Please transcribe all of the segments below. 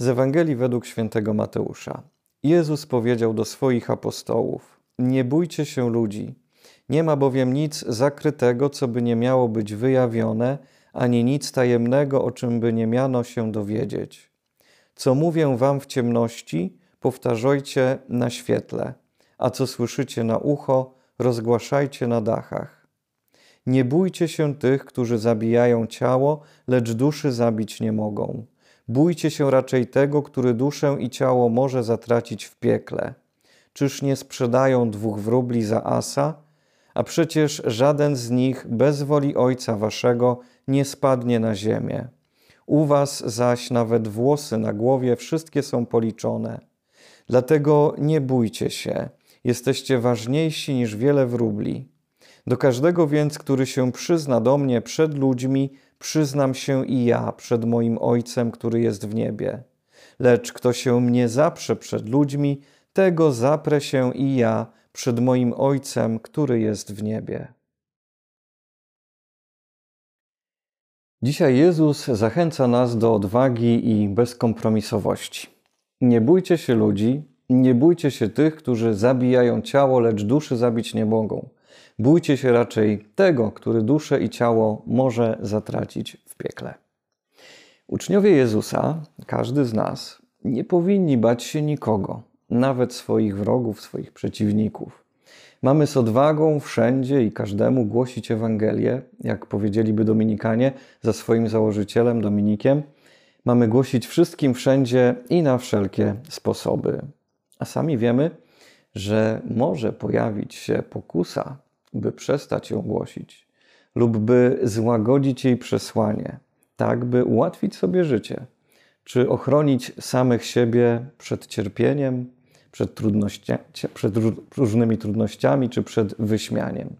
Z Ewangelii według świętego Mateusza. Jezus powiedział do swoich apostołów: Nie bójcie się ludzi. Nie ma bowiem nic zakrytego, co by nie miało być wyjawione, ani nic tajemnego, o czym by nie miano się dowiedzieć. Co mówię wam w ciemności, powtarzajcie na świetle, a co słyszycie na ucho, rozgłaszajcie na dachach. Nie bójcie się tych, którzy zabijają ciało, lecz duszy zabić nie mogą. Bójcie się raczej tego, który duszę i ciało może zatracić w piekle. Czyż nie sprzedają dwóch wróbli za asa? A przecież żaden z nich bez woli Ojca Waszego nie spadnie na ziemię. U Was zaś nawet włosy na głowie wszystkie są policzone. Dlatego nie bójcie się, jesteście ważniejsi niż wiele wróbli. Do każdego więc, który się przyzna do mnie przed ludźmi, przyznam się i ja przed moim Ojcem, który jest w niebie. Lecz kto się mnie zaprze przed ludźmi, tego zaprę się i ja przed moim Ojcem, który jest w niebie. Dzisiaj Jezus zachęca nas do odwagi i bezkompromisowości. Nie bójcie się ludzi, nie bójcie się tych, którzy zabijają ciało, lecz duszy zabić nie mogą. Bójcie się raczej tego, który duszę i ciało może zatracić w piekle. Uczniowie Jezusa, każdy z nas, nie powinni bać się nikogo, nawet swoich wrogów, swoich przeciwników. Mamy z odwagą wszędzie i każdemu głosić Ewangelię, jak powiedzieliby Dominikanie, za swoim założycielem Dominikiem. Mamy głosić wszystkim wszędzie i na wszelkie sposoby. A sami wiemy, że może pojawić się pokusa, by przestać ją głosić, lub by złagodzić jej przesłanie, tak by ułatwić sobie życie, czy ochronić samych siebie przed cierpieniem, przed, przed różnymi trudnościami, czy przed wyśmianiem.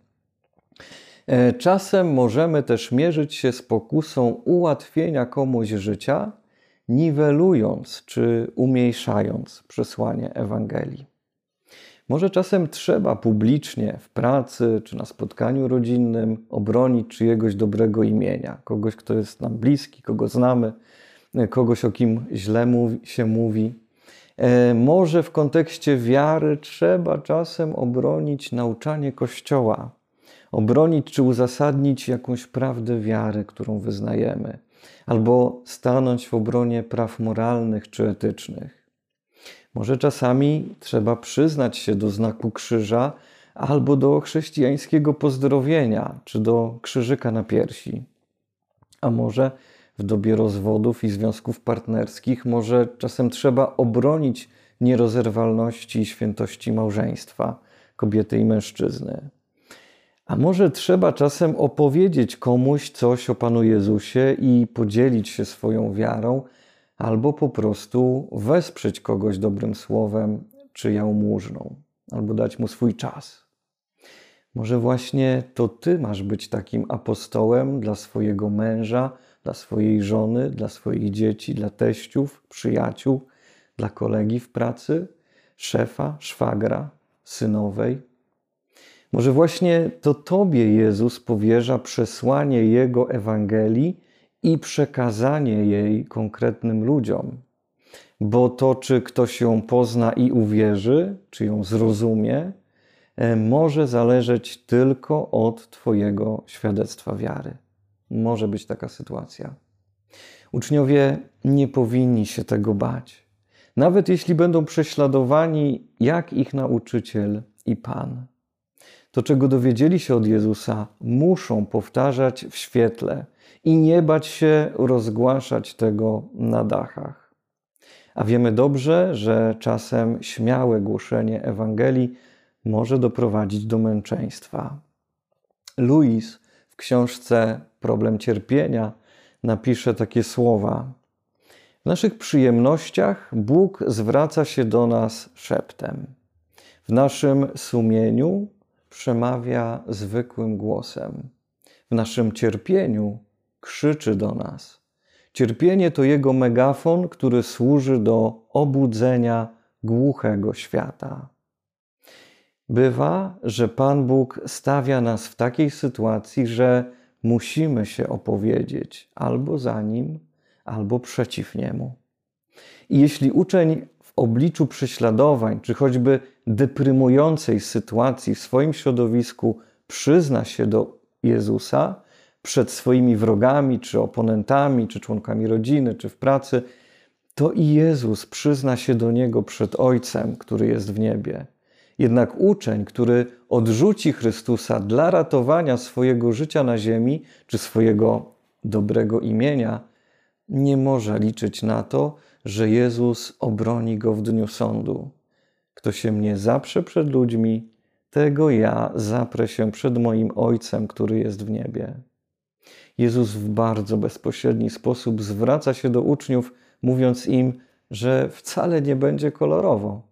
E, czasem możemy też mierzyć się z pokusą ułatwienia komuś życia, niwelując czy umniejszając przesłanie Ewangelii. Może czasem trzeba publicznie w pracy czy na spotkaniu rodzinnym obronić czyjegoś dobrego imienia, kogoś, kto jest nam bliski, kogo znamy, kogoś, o kim źle się mówi. E, może w kontekście wiary trzeba czasem obronić nauczanie Kościoła, obronić czy uzasadnić jakąś prawdę wiary, którą wyznajemy, albo stanąć w obronie praw moralnych czy etycznych. Może czasami trzeba przyznać się do znaku krzyża albo do chrześcijańskiego pozdrowienia, czy do krzyżyka na piersi. A może w dobie rozwodów i związków partnerskich, może czasem trzeba obronić nierozerwalności i świętości małżeństwa kobiety i mężczyzny. A może trzeba czasem opowiedzieć komuś coś o Panu Jezusie i podzielić się swoją wiarą, albo po prostu wesprzeć kogoś dobrym słowem czy jałmużną, albo dać mu swój czas. Może właśnie to ty masz być takim apostołem dla swojego męża, dla swojej żony, dla swoich dzieci, dla teściów, przyjaciół, dla kolegi w pracy, szefa, szwagra, synowej. Może właśnie to Tobie Jezus powierza przesłanie Jego Ewangelii i przekazanie jej konkretnym ludziom. Bo to, czy ktoś ją pozna i uwierzy, czy ją zrozumie, e, może zależeć tylko od Twojego świadectwa wiary. Może być taka sytuacja. Uczniowie nie powinni się tego bać. Nawet jeśli będą prześladowani jak ich nauczyciel i Pan. To, czego dowiedzieli się od Jezusa, muszą powtarzać w świetle i nie bać się rozgłaszać tego na dachach. A wiemy dobrze, że czasem śmiałe głoszenie Ewangelii może doprowadzić do męczeństwa. Louis w książce Problem cierpienia napisze takie słowa: W naszych przyjemnościach Bóg zwraca się do nas szeptem. W naszym sumieniu przemawia zwykłym głosem. W naszym cierpieniu krzyczy do nas. Cierpienie to jego megafon, który służy do obudzenia głuchego świata. Bywa, że Pan Bóg stawia nas w takiej sytuacji, że musimy się opowiedzieć albo za nim, albo przeciw niemu. I jeśli uczeń obliczu prześladowań, czy choćby deprymującej sytuacji w swoim środowisku przyzna się do Jezusa przed swoimi wrogami, czy oponentami, czy członkami rodziny, czy w pracy, to i Jezus przyzna się do niego przed Ojcem, który jest w niebie. Jednak uczeń, który odrzuci Chrystusa dla ratowania swojego życia na ziemi, czy swojego dobrego imienia, nie może liczyć na to, że Jezus obroni go w dniu sądu. Kto się mnie zaprze przed ludźmi, tego ja zaprę się przed moim Ojcem, który jest w niebie. Jezus w bardzo bezpośredni sposób zwraca się do uczniów, mówiąc im, że wcale nie będzie kolorowo.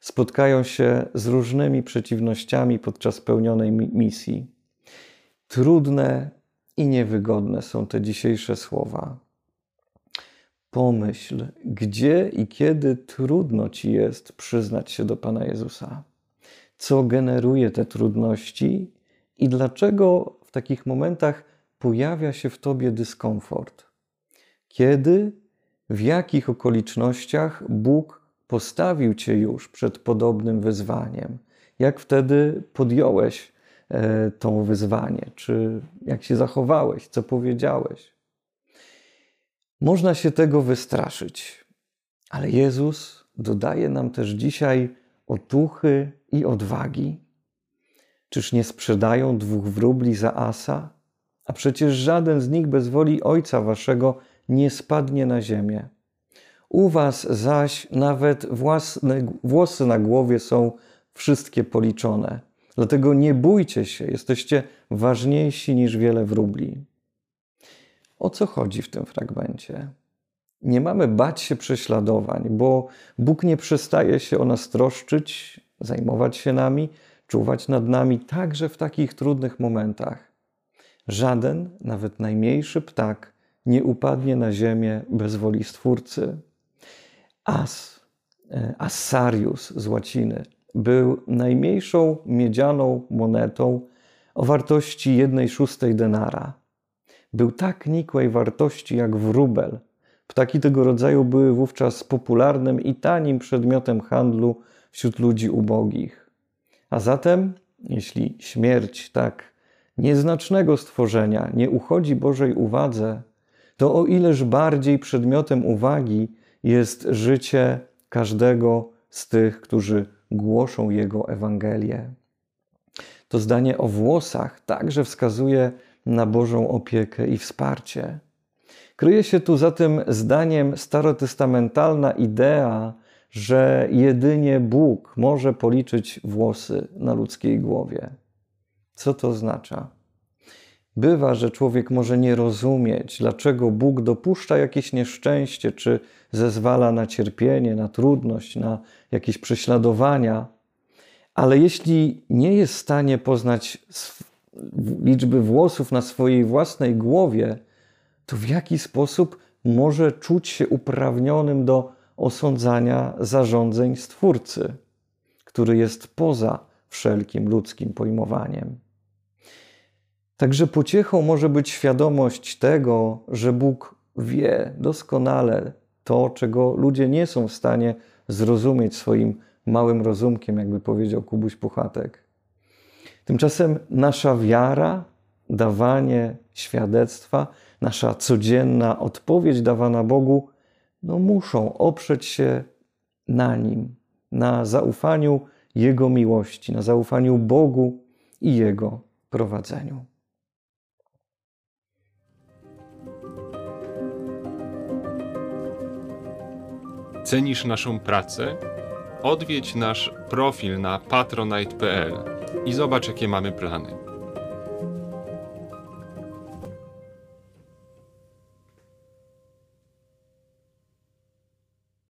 Spotkają się z różnymi przeciwnościami podczas pełnionej misji. Trudne i niewygodne są te dzisiejsze słowa. Pomyśl, gdzie i kiedy trudno ci jest przyznać się do Pana Jezusa. Co generuje te trudności i dlaczego w takich momentach pojawia się w tobie dyskomfort? Kiedy, w jakich okolicznościach Bóg postawił cię już przed podobnym wyzwaniem? Jak wtedy podjąłeś e, to wyzwanie? Czy jak się zachowałeś? Co powiedziałeś? Można się tego wystraszyć, ale Jezus dodaje nam też dzisiaj otuchy i odwagi. Czyż nie sprzedają dwóch wróbli za asa? A przecież żaden z nich bez woli Ojca Waszego nie spadnie na ziemię. U Was zaś nawet własne włosy na głowie są wszystkie policzone. Dlatego nie bójcie się, jesteście ważniejsi niż wiele wróbli. O co chodzi w tym fragmencie? Nie mamy bać się prześladowań, bo Bóg nie przestaje się o nas troszczyć, zajmować się nami, czuwać nad nami także w takich trudnych momentach. Żaden, nawet najmniejszy ptak, nie upadnie na ziemię bez woli Stwórcy. As, e, Assarius z łaciny, był najmniejszą miedzianą monetą o wartości jednej szóstej denara był tak nikłej wartości jak wróbel. Ptaki tego rodzaju były wówczas popularnym i tanim przedmiotem handlu wśród ludzi ubogich. A zatem, jeśli śmierć tak nieznacznego stworzenia nie uchodzi Bożej uwadze, to o ileż bardziej przedmiotem uwagi jest życie każdego z tych, którzy głoszą Jego Ewangelię. To zdanie o włosach także wskazuje na Bożą opiekę i wsparcie. Kryje się tu za tym zdaniem starotestamentalna idea, że jedynie Bóg może policzyć włosy na ludzkiej głowie. Co to oznacza? Bywa, że człowiek może nie rozumieć, dlaczego Bóg dopuszcza jakieś nieszczęście, czy zezwala na cierpienie, na trudność, na jakieś prześladowania, ale jeśli nie jest w stanie poznać liczby włosów na swojej własnej głowie, to w jaki sposób może czuć się uprawnionym do osądzania zarządzeń Stwórcy, który jest poza wszelkim ludzkim pojmowaniem. Także pociechą może być świadomość tego, że Bóg wie doskonale to, czego ludzie nie są w stanie zrozumieć swoim małym rozumkiem, jakby powiedział Kubuś Puchatek. Tymczasem nasza wiara, dawanie świadectwa, nasza codzienna odpowiedź dawana Bogu, no muszą oprzeć się na Nim, na zaufaniu Jego miłości, na zaufaniu Bogu i Jego prowadzeniu. Cenisz naszą pracę? Odwiedź nasz profil na patronite.pl i zobacz, jakie mamy plany.